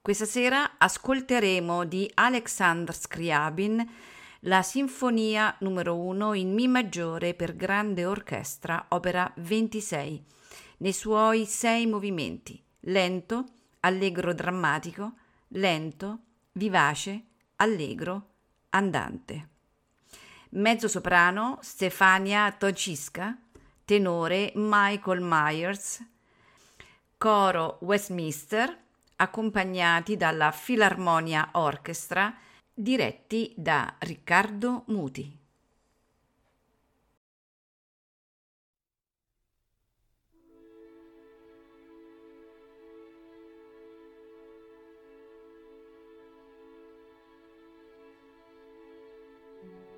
Questa sera ascolteremo di Alexander Scriabin la Sinfonia numero 1 in Mi maggiore per grande orchestra, opera 26, nei suoi sei movimenti: lento, allegro drammatico, lento, vivace, allegro, andante. Mezzo soprano Stefania Tocisca, tenore Michael Myers, coro Westminster, accompagnati dalla Filarmonia Orchestra, diretti da Riccardo Muti. thank